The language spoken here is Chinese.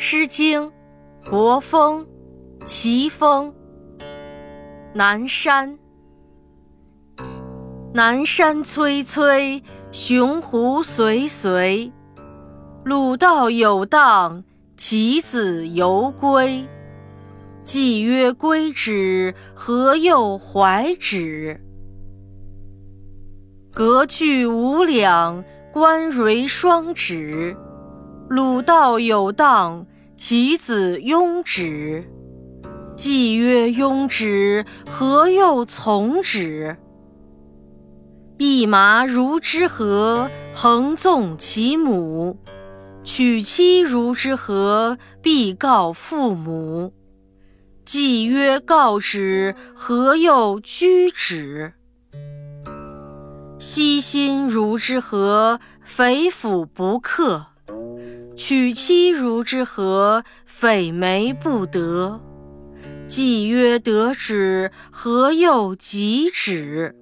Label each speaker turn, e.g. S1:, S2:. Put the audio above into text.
S1: 诗经·国风·齐风。南山，南山崔崔，雄狐随随。鲁道有荡，其子犹归。既曰归止，何又怀止？隔距无两，关蕊双指。鲁道有荡，其子庸止。既曰庸止，何又从止？一麻如之何？横纵其母。娶妻如之何？必告父母。既曰告止，何又居止？悉心如之何？匪府不克。娶妻如之何？匪媒不得。既曰得之，何又及之？